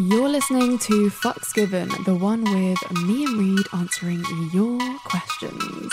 You're listening to Fucks Given, the one with me and Reed answering your questions.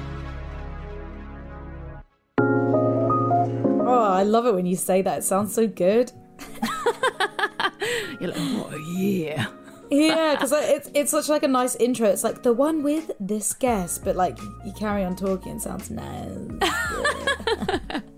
I love it when you say that. It sounds so good. You're like, oh yeah. Yeah, because it's it's such like a nice intro. It's like the one with this guest, but like you carry on talking. It sounds nice.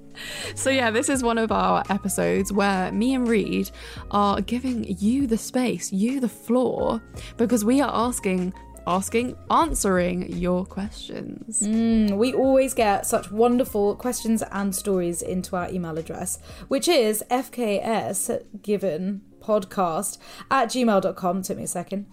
So, yeah, this is one of our episodes where me and Reed are giving you the space, you the floor, because we are asking, asking, answering your questions. Mm, we always get such wonderful questions and stories into our email address, which is fks given podcast at gmail.com. Took me a second.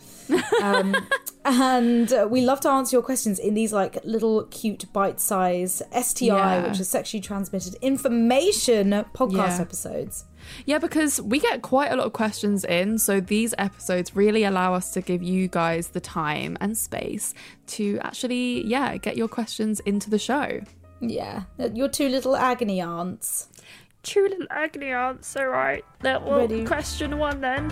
Um, and we love to answer your questions in these like little cute bite size STI, Yeah. which is sexually transmitted information podcast Yeah. episodes. Yeah, because we get quite a lot of questions in, so these episodes really allow us to give you guys the time and space to actually, yeah, get your questions into the show. Yeah, your two little agony aunts. True little agony answer, right? That will- Ready. question one then.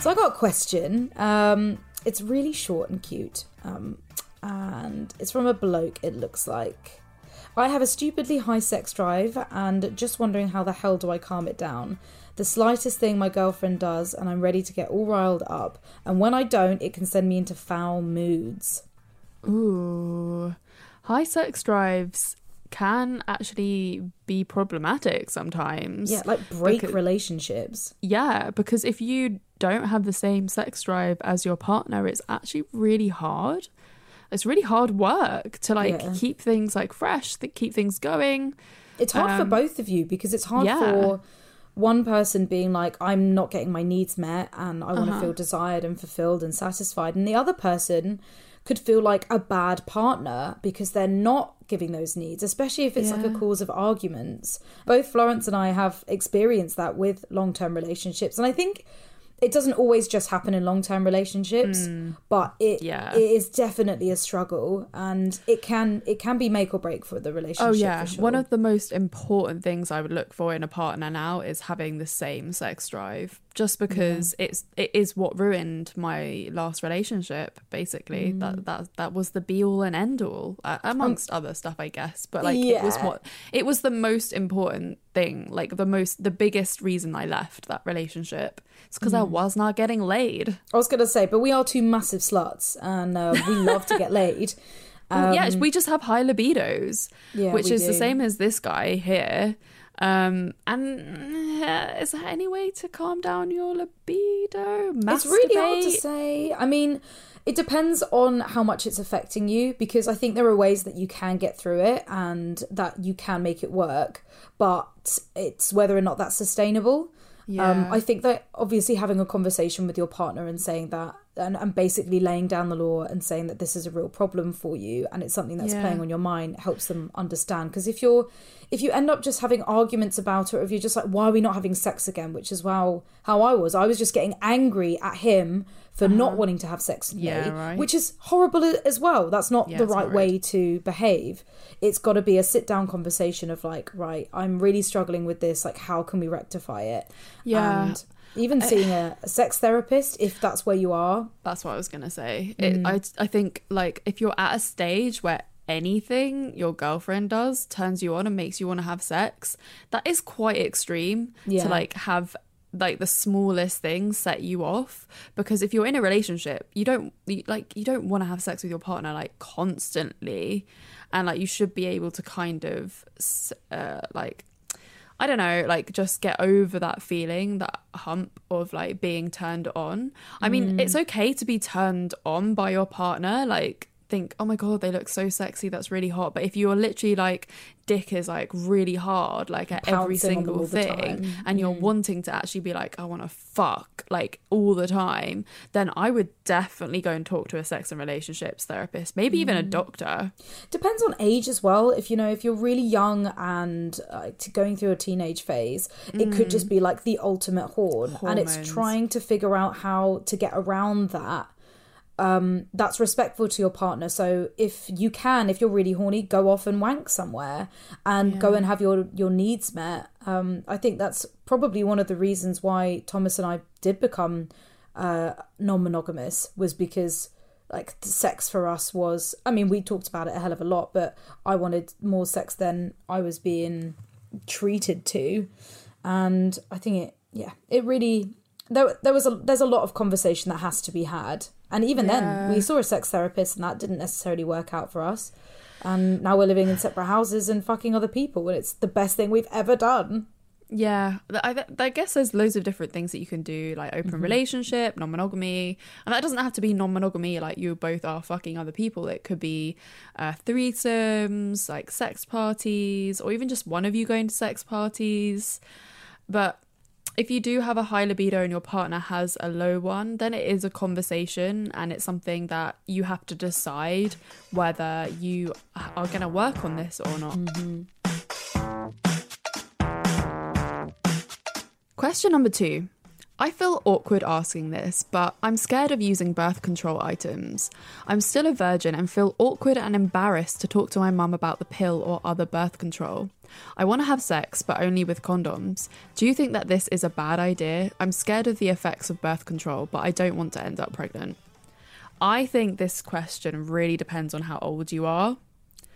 So I got a question. Um, it's really short and cute. Um, and it's from a bloke, it looks like. I have a stupidly high sex drive and just wondering how the hell do I calm it down? The slightest thing my girlfriend does, and I'm ready to get all riled up. And when I don't, it can send me into foul moods. Ooh. High sex drives can actually be problematic sometimes. Yeah, like break Because- relationships. Yeah, because if you don't have the same sex drive as your partner, it's actually really hard. It's really hard work to like Yeah. keep things like fresh, to keep things going. It's hard for Um, both of you because it's hard yeah. for one person being like, I'm not getting my needs met and I Uh-huh. want to feel desired and fulfilled and satisfied. And the other person could feel like a bad partner because they're not giving those needs, especially if it's like a cause of arguments. Both Florence and I have experienced that with long term relationships. And I think it doesn't always just happen in long term relationships, hmm. but it. Yeah. it is definitely a struggle and it can it can be make or break for the relationship. Oh yeah, sure. one of the most important things I would look for in a partner now is having the same sex drive. Just because it's it is what ruined my last relationship. Basically, Mm. that that that was the be all and end all, uh, amongst other stuff, I guess. But like it was what it was the most important thing, like the most the biggest reason I left that relationship. It's because I Mm. was not getting laid. I was gonna say, but we are two massive sluts, and uh, we love to get laid. Well, yeah, we just have high libidos, Um, Yeah, which is the same as this guy here. Um, and uh, is there any way to calm down your libido? It's really hard to say. I mean, it depends on how much it's affecting you because I think there are ways that you can get through it and that you can make it work, but it's whether or not that's sustainable. Um, Yeah. I think that obviously having a conversation with your partner and saying that, and, and basically laying down the law and saying that this is a real problem for you and it's something that's Yeah. playing on your mind helps them understand. Because if you're, if you end up just having arguments about it, or if you're just like, why are we not having sex again? Which is how how I was. I was just getting angry at him for not wanting to have sex with Uh-huh. Yeah, me, right. which is horrible as well. That's not Yeah, the right way to behave. It's got to be a sit down conversation of like, right, I'm really struggling with this. Like, how can we rectify it? Yeah. And even seeing a, a sex therapist, if that's where you are. That's what I was gonna say. Mm. I I think like if you're at a stage where anything your girlfriend does turns you on and makes you want to have sex, that is quite extreme Yeah. to like have like the smallest things set you off because if you're in a relationship you don't you, like you don't want to have sex with your partner like constantly and like you should be able to kind of uh, like I don't know, like just get over that feeling, that hump of like being turned on. I mean, it's okay to be turned on by your partner. Like, think, oh my god, they look so sexy, that's really hot. But if you're literally like, dick is like really hard, like at every Pouncing single thing. Mm. and you're wanting to actually be like, I want to fuck like all the time, then I would definitely go and talk to a sex and relationships therapist, maybe even a Mm. doctor. Depends on age as well. If you know, if you're really young and uh, going through a teenage phase, it could just be like the ultimate horn, and it's Mm. Trying to figure out how to get around that. Um, that's respectful to your partner. So if you can, if you're really horny, go off and wank somewhere and go and have your your needs met. Um, I think that's probably one of the reasons why Thomas and I did become uh, non-monogamous was because like sex for us was i mean we talked about it a hell of a lot but i wanted more sex than i was being treated to and i think it yeah it really there, there was a there's a lot of conversation that has to be had and even then we saw a sex therapist and that didn't necessarily work out for us and now we're living in separate houses and fucking other people and it's the best thing we've ever done Yeah, I, I guess there's loads of different things that you can do, like open Mm-hmm. relationship, non monogamy. And that doesn't have to be non monogamy, like you both are fucking other people. It could be uh, threesomes, like sex parties, or even just one of you going to sex parties. But if you do have a high libido and your partner has a low one, then it is a conversation and it's something that you have to decide whether you are going to work on this or not. Mm-hmm. Question number two. I feel awkward asking this, but I'm scared of using birth control items. I'm still a virgin and feel awkward and embarrassed to talk to my mum about the pill or other birth control. I want to have sex, but only with condoms. Do you think that this is a bad idea? I'm scared of the effects of birth control, but I don't want to end up pregnant. I think this question really depends on how old you are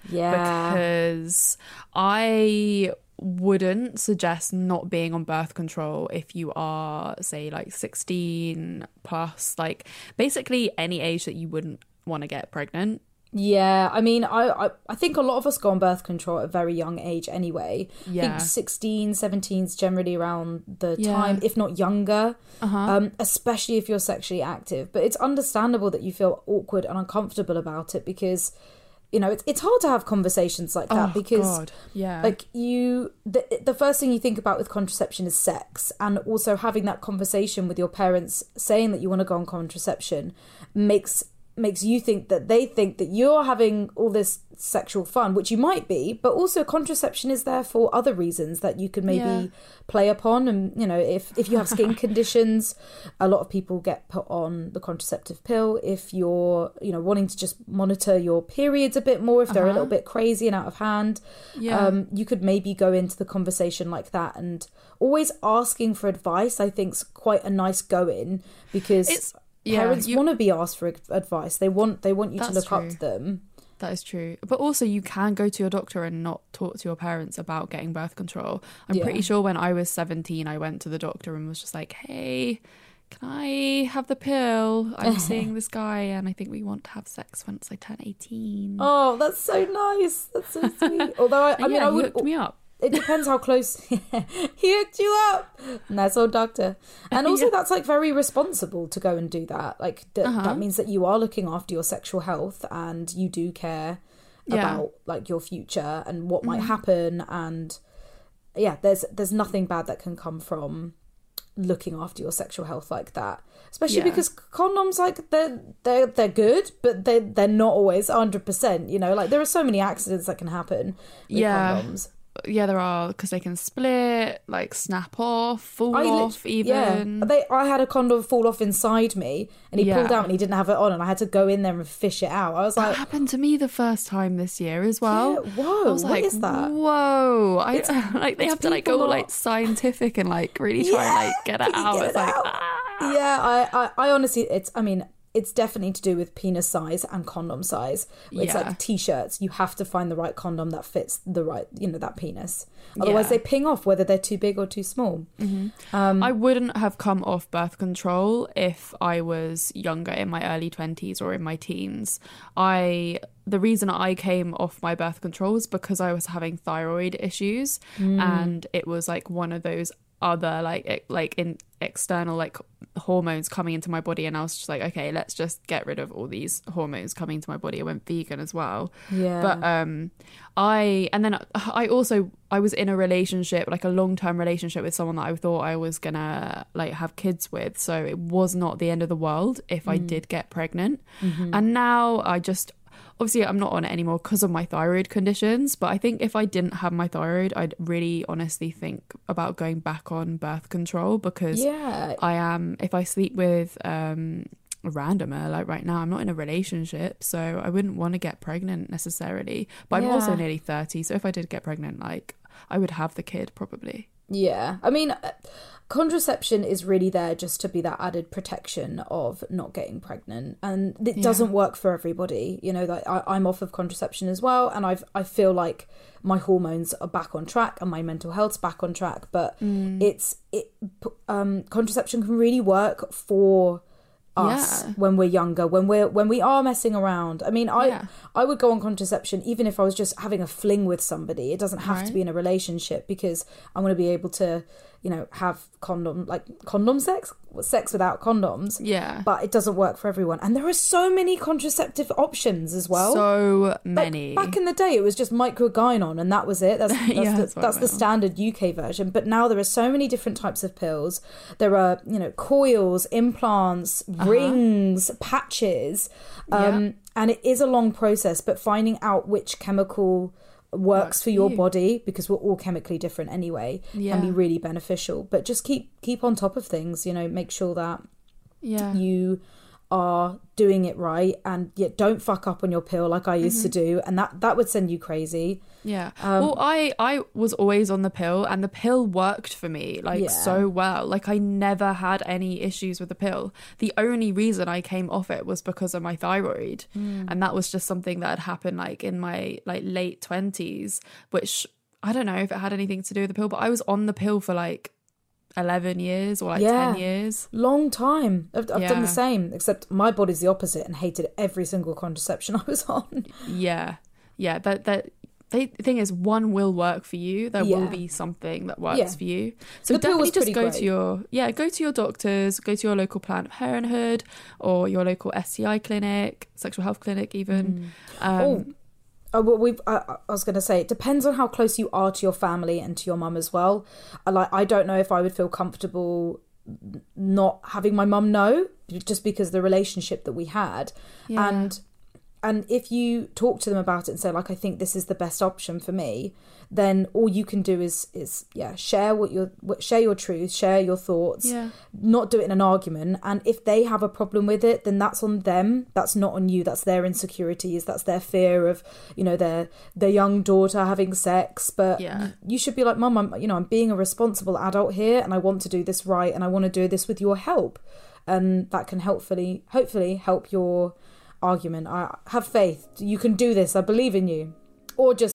yeah because I wouldn't suggest not being on birth control if you are, say, like 16 plus, like basically any age that you wouldn't want to get pregnant. Yeah, I mean, I, I I think a lot of us go on birth control at a very young age anyway. I Yeah. think 16, 17 is generally around the Yeah. time, if not younger, Uh-huh. um, especially if you're sexually active. But it's understandable that you feel awkward and uncomfortable about it because, you know, it's, it's hard to have conversations like that oh, because God. yeah. like you the, the first thing you think about with contraception is sex and also having that conversation with your parents saying that you want to go on contraception makes makes you think that they think that you're having all this sexual fun which you might be but also contraception is there for other reasons that you can maybe Yeah. play upon and you know if if you have skin conditions a lot of people get put on the contraceptive pill if you're you know wanting to just monitor your periods a bit more if they're a little Uh-huh. bit crazy and out of hand yeah. um, you could maybe go into the conversation like that and always asking for advice i think's quite a nice go in because It's- yeah, parents you- want to be asked for advice they want they want you to That's look up to them That is true. But also, you can go to your doctor and not talk to your parents about getting birth control. I'm Yeah. pretty sure when I was 17, I went to the doctor and was just like, hey, can I have the pill? I'm seeing this guy and I think we want to have sex once I turn 18. oh that's so nice that's so sweet although i, I And mean i would me up. It depends how close he hooked you up nice old doctor and also Yeah. that's like very responsible to go and do that like th- Uh-huh. that means that you are looking after your sexual health and you do care Yeah. Mm-hmm. about like your future and what might happen and yeah there's there's nothing bad that can come from looking after your sexual health like that especially Yeah. because condoms like they're they're they're good but they they're not always 100% you know like there are so many accidents that can happen with Yeah. condoms Yeah, there are because they can split, like snap off, fall I off, even. Yeah, they, I had a condom fall off inside me, and he Yeah. pulled out and he didn't have it on, and I had to go in there and fish it out. I was that like, happened to me the first time this year as well. yeah, whoa, I was what like, is that? Whoa! I like they have to like go like scientific and like really try and like get it out. get it's it like out? ah. Yeah, I, I, I honestly, it's, I mean, it's definitely to do with penis size and condom size. It's Yeah. like t-shirts. You have to find the right condom that fits the right, you know, that penis. Otherwise, Yeah. they ping off whether they're too big or too small. Um, I wouldn't have come off birth control if I was younger in my early 20s or in my teens. I the reason I came off my birth control was because I was having thyroid issues Mm. and it was like one of those other like like in external like hormones coming into my body. And I was just like okay let's just get rid of all these hormones coming into my body. I went vegan as well. Yeah. but um I and then I also I was in a relationship like a long-term relationship with someone that I thought I was gonna like have kids with. So it was not the end of the world if I did get pregnant. And now I just obviously I'm not on it anymore because of my thyroid conditions but I think if I didn't have my thyroid I'd really honestly think about going back on birth control because yeah. I am if I sleep with um a randomer like right now I'm not in a relationship so I wouldn't want to get pregnant necessarily but I'm also nearly 30 so if I did get pregnant like I would have the kid probably. Yeah, I mean, contraception is really there just to be that added protection of not getting pregnant, and it Yeah. doesn't work for everybody. You know, that I, I'm off of contraception as well, and I've I feel like my hormones are back on track and my mental health's back on track. But Mm. it's it um, contraception can really work for us Yeah. when we're younger when we're when we are messing around i mean i Yeah. i would go on contraception even if i was just having a fling with somebody it doesn't have to be in a relationship because i want to be able to you know have condom like condom sex sex without condoms yeah but it doesn't work for everyone and there are so many contraceptive options as well so like, many back in the day, it was just microgynon, and that was it. That's that's, Yeah, the, that's that's the standard UK version. But now there are so many different types of pills. There are you know coils, implants, rings, patches, um, Uh-huh. Yeah. and it is a long process. But finding out which chemical works, for your you. body because we're all chemically different anyway can be really beneficial. But just keep keep on top of things you know make sure that yeah. you are doing it right and yet don't fuck up on your pill like I used to Mm-hmm. do and that that would send you crazy. Yeah. Um, well, I I was always on the pill, and the pill worked for me like Yeah. so well. Like I never had any issues with the pill. The only reason I came off it was because of my thyroid, Hmm. and that was just something that had happened like in my like late twenties, which I don't know if it had anything to do with the pill, but I was on the pill for like eleven years or like Yeah. ten years. Long time. I've, I've done the same except my body's the opposite and hated every single contraception I was on. Yeah, yeah. That that. The thing is, one will work for you. There will be something that works Yeah. for you. So The definitely just go great. to your yeah, go to your doctors, go to your local Planned Parenthood or your local STI clinic, sexual health clinic, even. Um, oh, oh, well, we've. I, I was going to say it depends on how close you are to your family and to your mum as well. I like. I don't know if I would feel comfortable not having my mum know just because of the relationship that we had Yeah. and and if you talk to them about it and say like i think this is the best option for me then all you can do is is yeah share what your what- share your truth share your thoughts yeah, not do it in an argument. And if they have a problem with it then that's on them. That's not on you. That's their insecurities. That's their fear of you know their their young daughter having sex. But Yeah. you should be like mum i'm you know i'm being a responsible adult here and i want to do this right and i want to do this with your help. And that can helpfully hopefully help your argument. I have faith. You can do this. I believe in you. Or just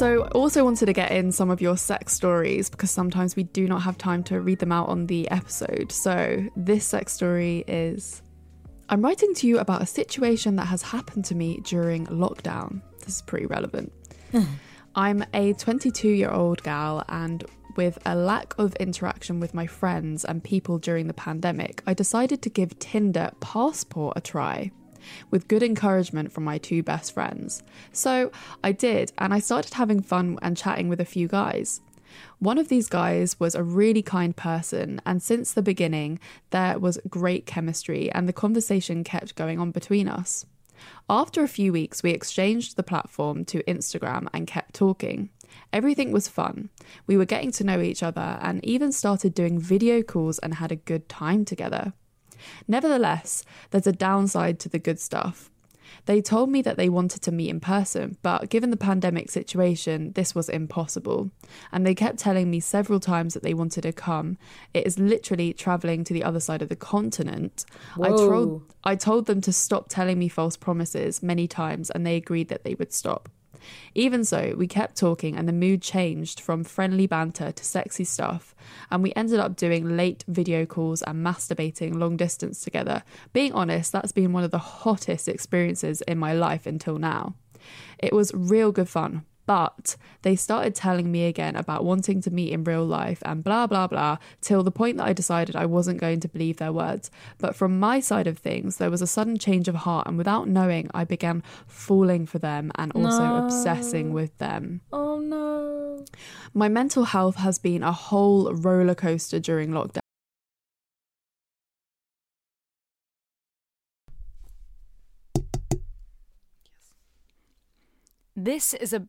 So, I also wanted to get in some of your sex stories because sometimes we do not have time to read them out on the episode. So, this sex story is I'm writing to you about a situation that has happened to me during lockdown. This is pretty relevant. Hmm. I'm a 22 year old gal, and with a lack of interaction with my friends and people during the pandemic, I decided to give Tinder Passport a try with good encouragement from my two best friends. So I did, and I started having fun and chatting with a few guys. One of these guys was a really kind person, and since the beginning, there was great chemistry, and the conversation kept going on between us. After a few weeks, we exchanged the platform to Instagram and kept talking. Everything was fun. We were getting to know each other and even started doing video calls and had a good time together. Nevertheless, there's a downside to the good stuff. They told me that they wanted to meet in person, but given the pandemic situation, this was impossible. And they kept telling me several times that they wanted to come. It is literally traveling to the other side of the continent. I told I told them to stop telling me false promises many times and they agreed that they would stop. Even so, we kept talking and the mood changed from friendly banter to sexy stuff, and we ended up doing late video calls and masturbating long distance together. Being honest, that's been one of the hottest experiences in my life until now. It was real good fun, but they started telling me again about wanting to meet in real life and blah blah blah till the point that I decided I wasn't going to believe their words. But from my side of things, there was a sudden change of heart, and without knowing, I began falling for them and also No. obsessing with them. Oh no. My mental health has been a whole roller coaster during lockdown. This is a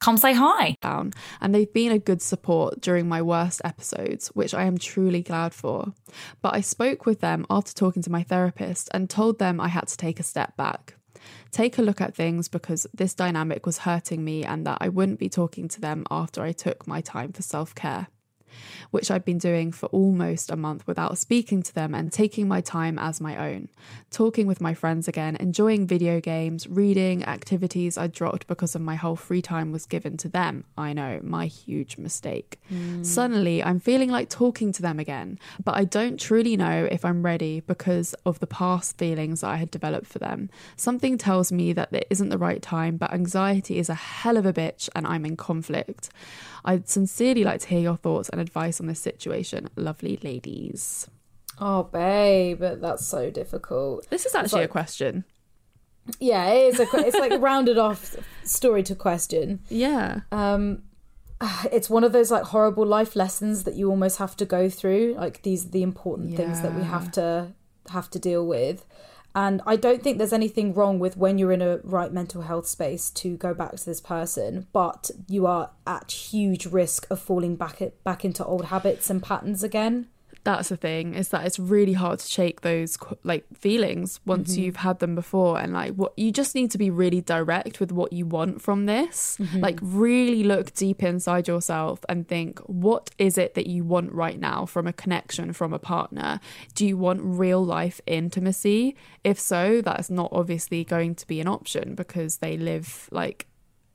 come say hi. Down, and they've been a good support during my worst episodes, which I am truly glad for. But I spoke with them after talking to my therapist and told them I had to take a step back. Take a look at things because this dynamic was hurting me and that I wouldn't be talking to them after I took my time for self care which I'd been doing for almost a month without speaking to them and taking my time as my own. Talking with my friends again, enjoying video games, reading, activities I dropped because of my whole free time was given to them. I know, my huge mistake. Hmm. Suddenly, I'm feeling like talking to them again, but I don't truly know if I'm ready because of the past feelings I had developed for them. Something tells me that it isn't the right time, but anxiety is a hell of a bitch and I'm in conflict. I'd sincerely like to hear your thoughts and advice on this situation, lovely ladies. Oh, babe, that's so difficult. This is actually like- a question. Yeah, it is. A, it's like a rounded off story to question. Yeah. Um, it's one of those like horrible life lessons that you almost have to go through. Like these are the important things that we have to have to deal with. And I don't think there's anything wrong with when you're in a right mental health space to go back to this person, but you are at huge risk of falling back at, back into old habits and patterns again. That's the thing is that it's really hard to shake those like feelings once mm-hmm. you've had them before and like what you just need to be really direct with what you want from this. Mm-hmm. Like really look deep inside yourself and think what is it that you want right now from a connection from a partner? Do you want real life intimacy? If so that's not obviously going to be an option because they live like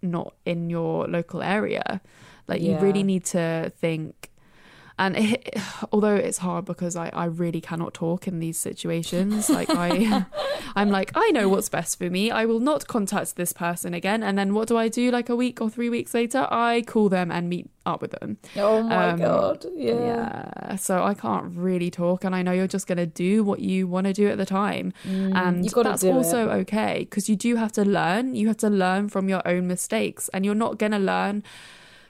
not in your local area. Like you really need to think and it, although it's hard because I, I really cannot talk in these situations like i i'm like i know what's best for me. I will not contact this person again. And then what do i do like a week or three weeks later? I call them and meet up with them. Oh my Um, god. Yeah. yeah. So i can't really talk and i know you're just going to do what you want to do at the time. And that's also okay because you do have to learn. You have to learn from your own mistakes and you're not going to learn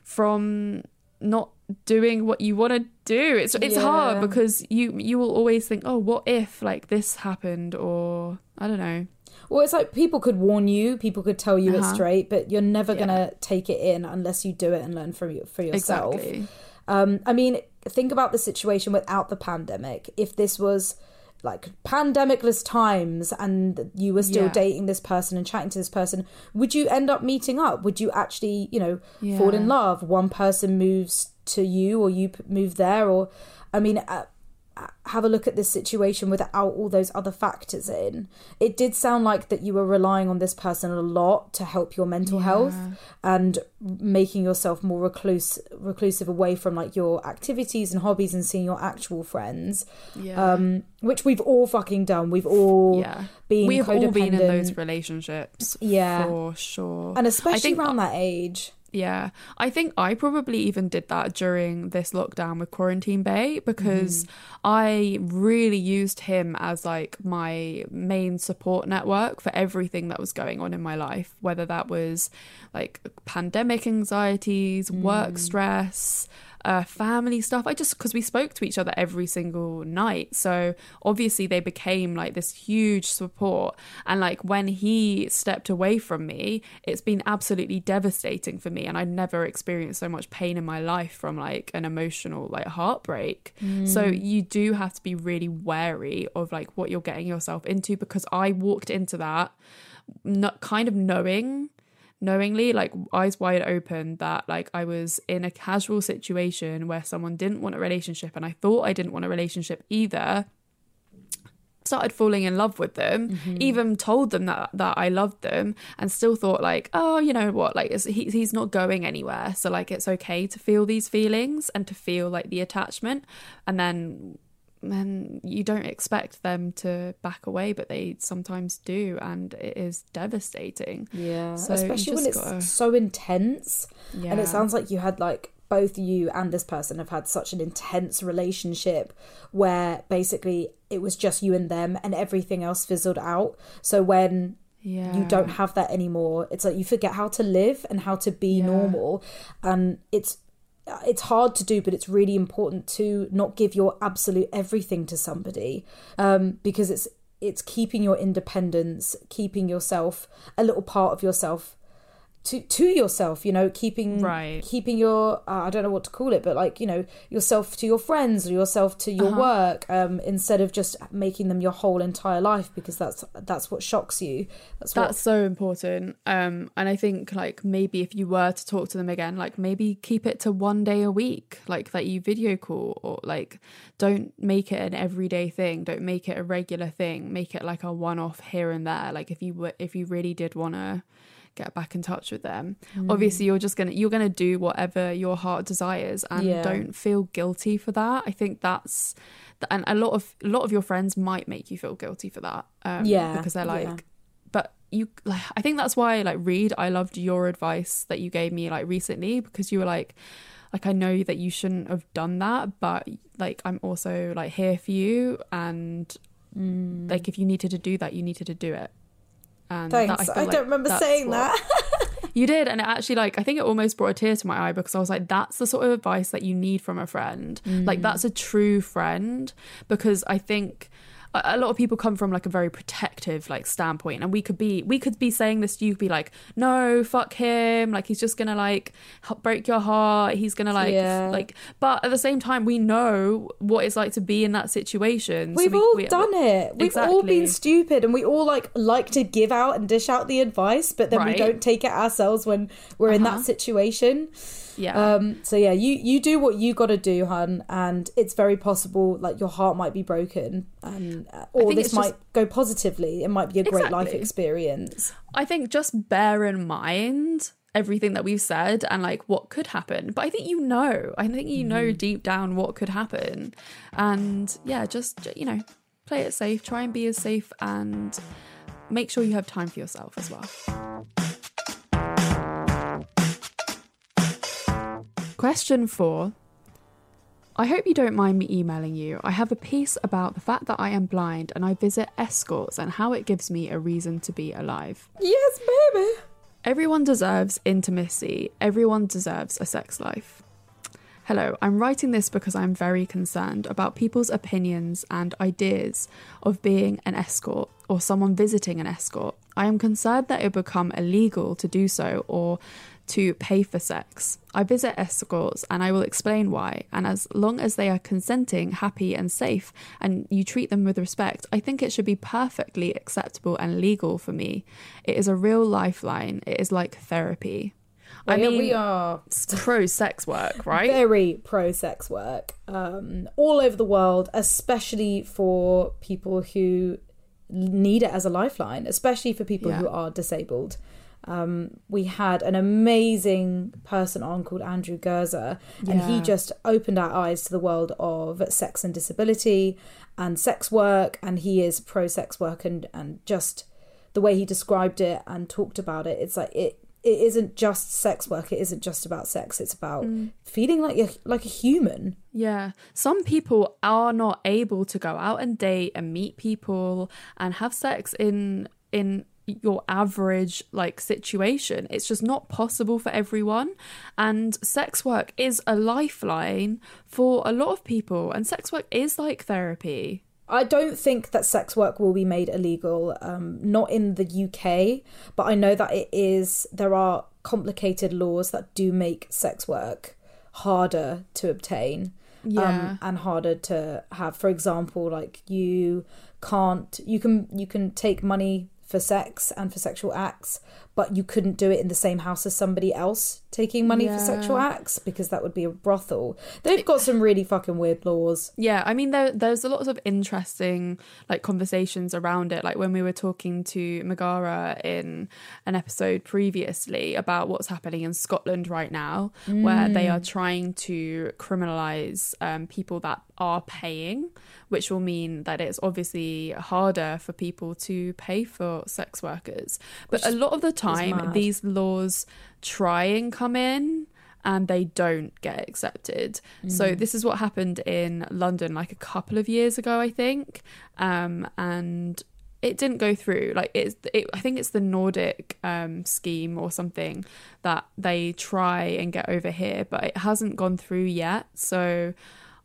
from not doing what you want to do it's it's hard because you you will always think oh what if like this happened or i don't know Well, it's like people could warn you, people could tell you it's Uh-huh. straight, but you're never Yeah. gonna take it in unless you do it and learn from you for yourself. exactly Um, I mean, think about the situation without the pandemic. If this was like pandemicless times and you were still Yeah. dating this person and chatting to this person, would you end up meeting up? Would you actually, you know, fall in love? One person moves to you or you move there or I mean, uh, uh, have a look at this situation without all those other factors in. It did sound like that you were relying on this person a lot to help your mental health and making yourself more recluse reclusive away from like your activities and hobbies and seeing your actual friends. yeah Um which we've all fucking done. We've all yeah been we've all been in those relationships Yeah. for sure and especially think- around that age. Yeah, I think I probably even did that during this lockdown with Quarantine Bae because mm-hmm. I really used him as like my main support network for everything that was going on in my life, whether that was like pandemic anxieties, work mm. stress, uh, family stuff. I just because we spoke to each other every single night, so obviously they became like this huge support. And like when he stepped away from me, it's been absolutely devastating for me, and I'd never experienced so much pain in my life from like an emotional like heartbreak. So you do have to be really wary of like what you're getting yourself into because I walked into that not kind of knowing knowingly like eyes wide open that like I was in a casual situation where someone didn't want a relationship and I thought I didn't want a relationship either started falling in love with them mm-hmm. even told them that that I loved them and still thought like oh you know what? Like it's, he, he's not going anywhere. So like it's okay to feel these feelings and to feel like the attachment. And then then you don't expect them to back away but they sometimes do and it is devastating Yeah, So especially when it's gotta- so intense. Yeah. And it sounds like you had like both you and this person have had such an intense relationship where basically it was just you and them and everything else fizzled out. So when yeah you don't have that anymore, it's like you forget how to live and how to be Yeah. normal. And it's it's hard to do, but it's really important to not give your absolute everything to somebody um, because it's it's keeping your independence, keeping yourself a little part of yourself to to yourself. You know, keeping Right. keeping your uh, I don't know what to call it, but like you know yourself to your friends or yourself to your Uh-huh. work um, instead of just making them your whole entire life because that's that's what shocks you. That's what that's so important um and i think like maybe if you were to talk to them again like maybe keep it to one day a week like that you video call or like don't make it an everyday thing don't make it a regular thing make it like a one-off here and there like if you were if you really did want to get back in touch with them Mm. obviously you're just gonna you're gonna do whatever your heart desires and Yeah. don't feel guilty for that i think that's and a lot of a lot of your friends might make you feel guilty for that um Yeah, because they're like yeah. but you like i think that's why like Reed i loved your advice that you gave me like recently because you were like like i know that you shouldn't have done that but like i'm also like here for you and Mm. like if you needed to do that you needed to do it and Thanks. I, feel like don't remember saying that. you did and it actually like i think it almost brought a tear to my eye because i was like that's the sort of advice that you need from a friend Mm. like that's a true friend because i think a lot of people come from like a very protective like standpoint and we could be we could be saying this to you be like no fuck him like he's just gonna like break your heart he's gonna like Yeah. like but at the same time we know what it's like to be in that situation We've we- all we- done it. We've all been stupid, and we all like like to give out and dish out the advice, but then we don't take it ourselves when we're in Uh-huh. that situation. Yeah Um, so yeah, you you do what you got to do, hun, and it's very possible like your heart might be broken, and uh, or this might just- go positively. It might be a great life experience. I think just bear in mind everything that we've said and like what could happen. But I think you know, I think you know deep down what could happen. And yeah, just, you know, play it safe, try and be as safe and make sure you have time for yourself as well. Question four. I hope you don't mind me emailing you. I have a piece about the fact that I am blind and I visit escorts and how it gives me a reason to be alive. Yes, baby. Everyone deserves intimacy. Everyone deserves a sex life. Hello, I'm writing this because I'm very concerned about people's opinions and ideas of being an escort or someone visiting an escort. I am concerned that it will become illegal to do so or to pay for sex. I visit escorts and I will explain why. And as long as they are consenting, happy, and safe, and you treat them with respect, I think it should be perfectly acceptable and legal for me. It is a real lifeline, it is like therapy. I mean, we are pro sex work, right? very pro sex work um, all over the world, especially for people who need it as a lifeline, especially for people Yeah. who are disabled. Um, we had an amazing person on called Andrew Gurza, and he just opened our eyes to the world of sex and disability and sex work. And he is pro sex work, and and just the way he described it and talked about it, it's like it. It isn't just sex work. It isn't just about sex. It's about feeling like you're like a human. Yeah. Some people are not able to go out and date and meet people and have sex in in your average like situation. It's just not possible for everyone. And sex work is a lifeline for a lot of people. And sex work is like therapy. I don't think that sex work will be made illegal, um, not in the UK, but I know that it is. There are complicated laws that do make sex work harder to obtain Yeah. um, and harder to have. For example, like you can't, you can, you can take money for sex and for sexual acts, but you couldn't do it in the same house as somebody else taking money for sexual acts because that would be a brothel. They've got some really fucking weird laws. Yeah, I mean there there's a lot of interesting like conversations around it. Like when we were talking to Megara in an episode previously about what's happening in Scotland right now, where they are trying to criminalize um, people that are paying, which will mean that it's obviously harder for people to pay for sex workers. But a lot of the time, these laws try and come in and they don't get accepted. So this is what happened in London like a couple of years ago, I think, um, and it didn't go through. Like it's, it, I think it's the Nordic um, scheme or something that they try and get over here, but it hasn't gone through yet. So.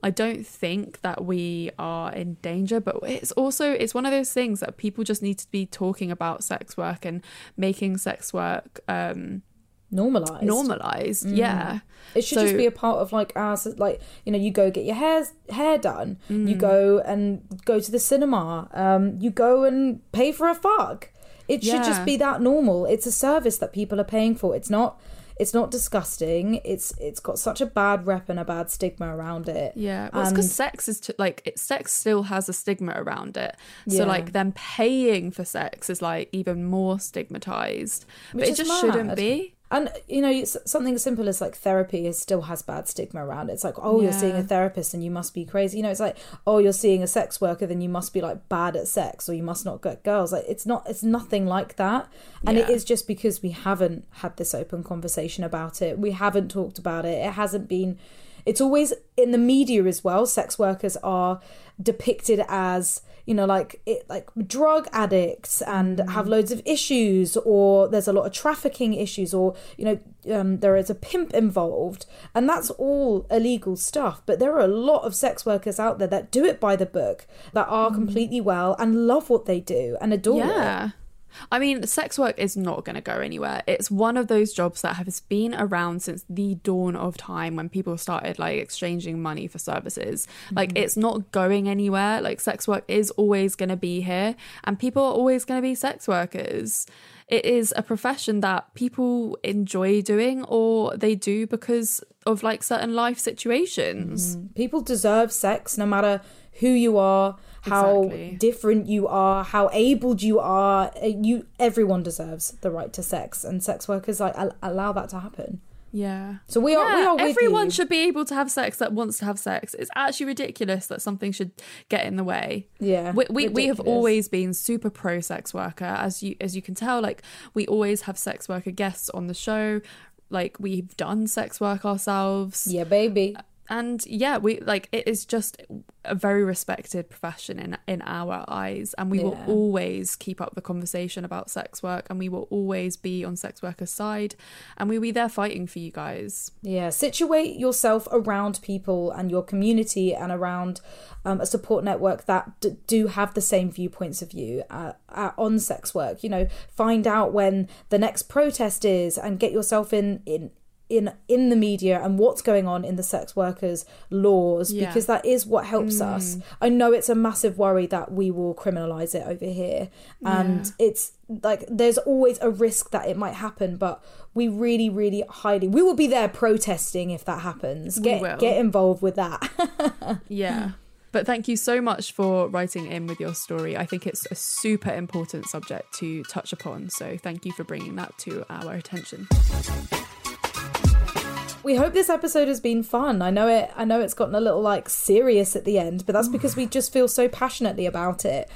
I don't think that we are in danger, but it's also it's one of those things that people just need to be talking about sex work and making sex work um Normalized. normalized. Yeah. It should So- just be a part of like our like you know you go get your hair hair done, Mm. you go and go to the cinema, um, you go and pay for a fuck. It should Yeah. just be that normal. It's a service that people are paying for. It's not. It's not disgusting. It's it's got such a bad rep and a bad stigma around it. Yeah, well, it's because sex is t- like it, sex still has a stigma around it. So Yeah. like them paying for sex is like even more stigmatized, but it just mad. shouldn't be. And you know, something as simple as like therapy is still has bad stigma around it. It's like, oh, you're seeing a therapist and you must be crazy. You know, it's like, oh, you're seeing a sex worker, then you must be like bad at sex or you must not get girls. Like it's not, it's nothing like that. And it Yeah. is just because we haven't had this open conversation about it. We haven't talked about it. It hasn't been. It's always in the media as well. Sex workers are depicted as you know like it like drug addicts and have loads of issues or there's a lot of trafficking issues or you know um, there is a pimp involved and that's all illegal stuff but there are a lot of sex workers out there that do it by the book that are completely well and love what they do and adore it Yeah. I mean, sex work is not going to go anywhere. It's one of those jobs that has been around since the dawn of time when people started like exchanging money for services. Like, mm. it's not going anywhere. Like, sex work is always going to be here, and people are always going to be sex workers. It is a profession that people enjoy doing or they do because of like certain life situations. Mm-hmm. people deserve sex no matter who you are how Exactly. different you are how abled you are Uh, you everyone deserves the right to sex and sex workers like al- allow that to happen Yeah. so we are we are everyone you. should be able to have sex that wants to have sex. It's actually ridiculous that something should get in the way. Yeah, we we, we have always been super pro sex worker, as you as you can tell. Like we always have sex worker guests on the show. Like we've done sex work ourselves, yeah baby and yeah, we like it is just a very respected profession in in our eyes, and we will always keep up the conversation about sex work, and we will always be on sex workers' side, and we'll be there fighting for you guys. Yeah, situate yourself around people and your community and around um, a support network that d- do have the same viewpoints of you uh, uh, on sex work. You know, find out when the next protest is and get yourself in in in in the media and what's going on in the sex workers laws Yeah. because that is what helps mm. us i know it's a massive worry that we will criminalize it over here and it's like there's always a risk that it might happen but we really really highly we will be there protesting if that happens get get involved with that Yeah. But thank you so much for writing in with your story. I think it's a super important subject to touch upon. So thank you for bringing that to our attention. We hope this episode has been fun i know it i know it's gotten a little like serious at the end but that's because we just feel so passionately about it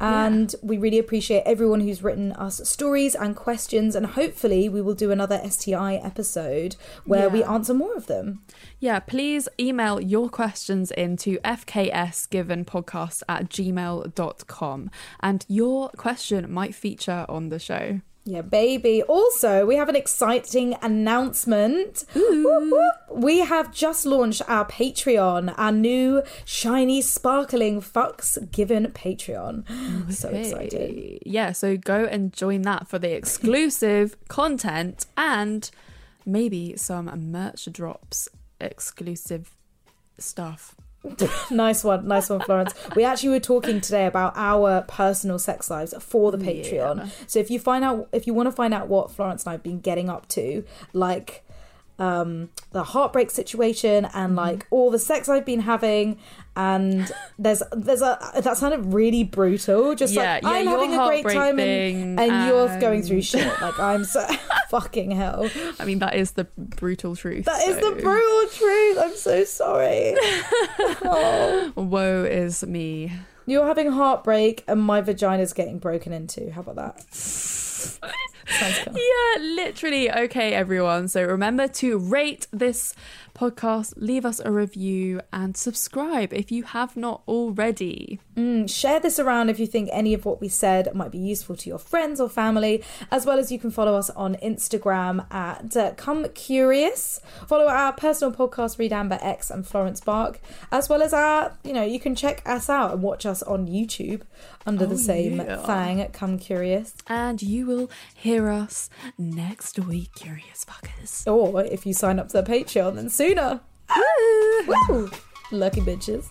And we really appreciate everyone who's written us stories and questions. And hopefully, we will do another STI episode where we answer more of them. Yeah, please email your questions in to fksgivenpodcast at gmail.com and your question might feature on the show. Yeah, baby. Also, we have an exciting announcement. Whoop, whoop. We have just launched our Patreon, our new shiny, sparkling fucks given Patreon. So excited. Yeah, so go and join that for the exclusive content and maybe some merch drops, exclusive stuff. nice one, nice one, Florence. We actually were talking today about our personal sex lives for the Patreon. Yeah. So if you find out, if you want to find out what Florence and I've been getting up to, like um the heartbreak situation and like all the sex I've been having and there's there's a that sounded really brutal just Yeah, like yeah, I'm having a great time and, and you're going through shit like I'm so fucking hell I mean, that is the brutal truth. that is so the brutal truth I'm so sorry oh. Woe is me. You're having heartbreak and my vagina's getting broken into. How about that? Cool. Yeah, literally. Okay, everyone. So remember to rate this podcast, leave us a review, and subscribe if you have not already. Mm, share this around if you think any of what we said might be useful to your friends or family, as well as you can follow us on Instagram at uh, Come Curious. Follow our personal podcast, Reed Amber X and Florence Bark, as well as our, you know, you can check us out and watch us on YouTube under the Oh, same yeah. thing, Come Curious. And you will hear hear us next week, curious fuckers. Or if you sign up to the Patreon, then sooner. Woo! Lucky bitches.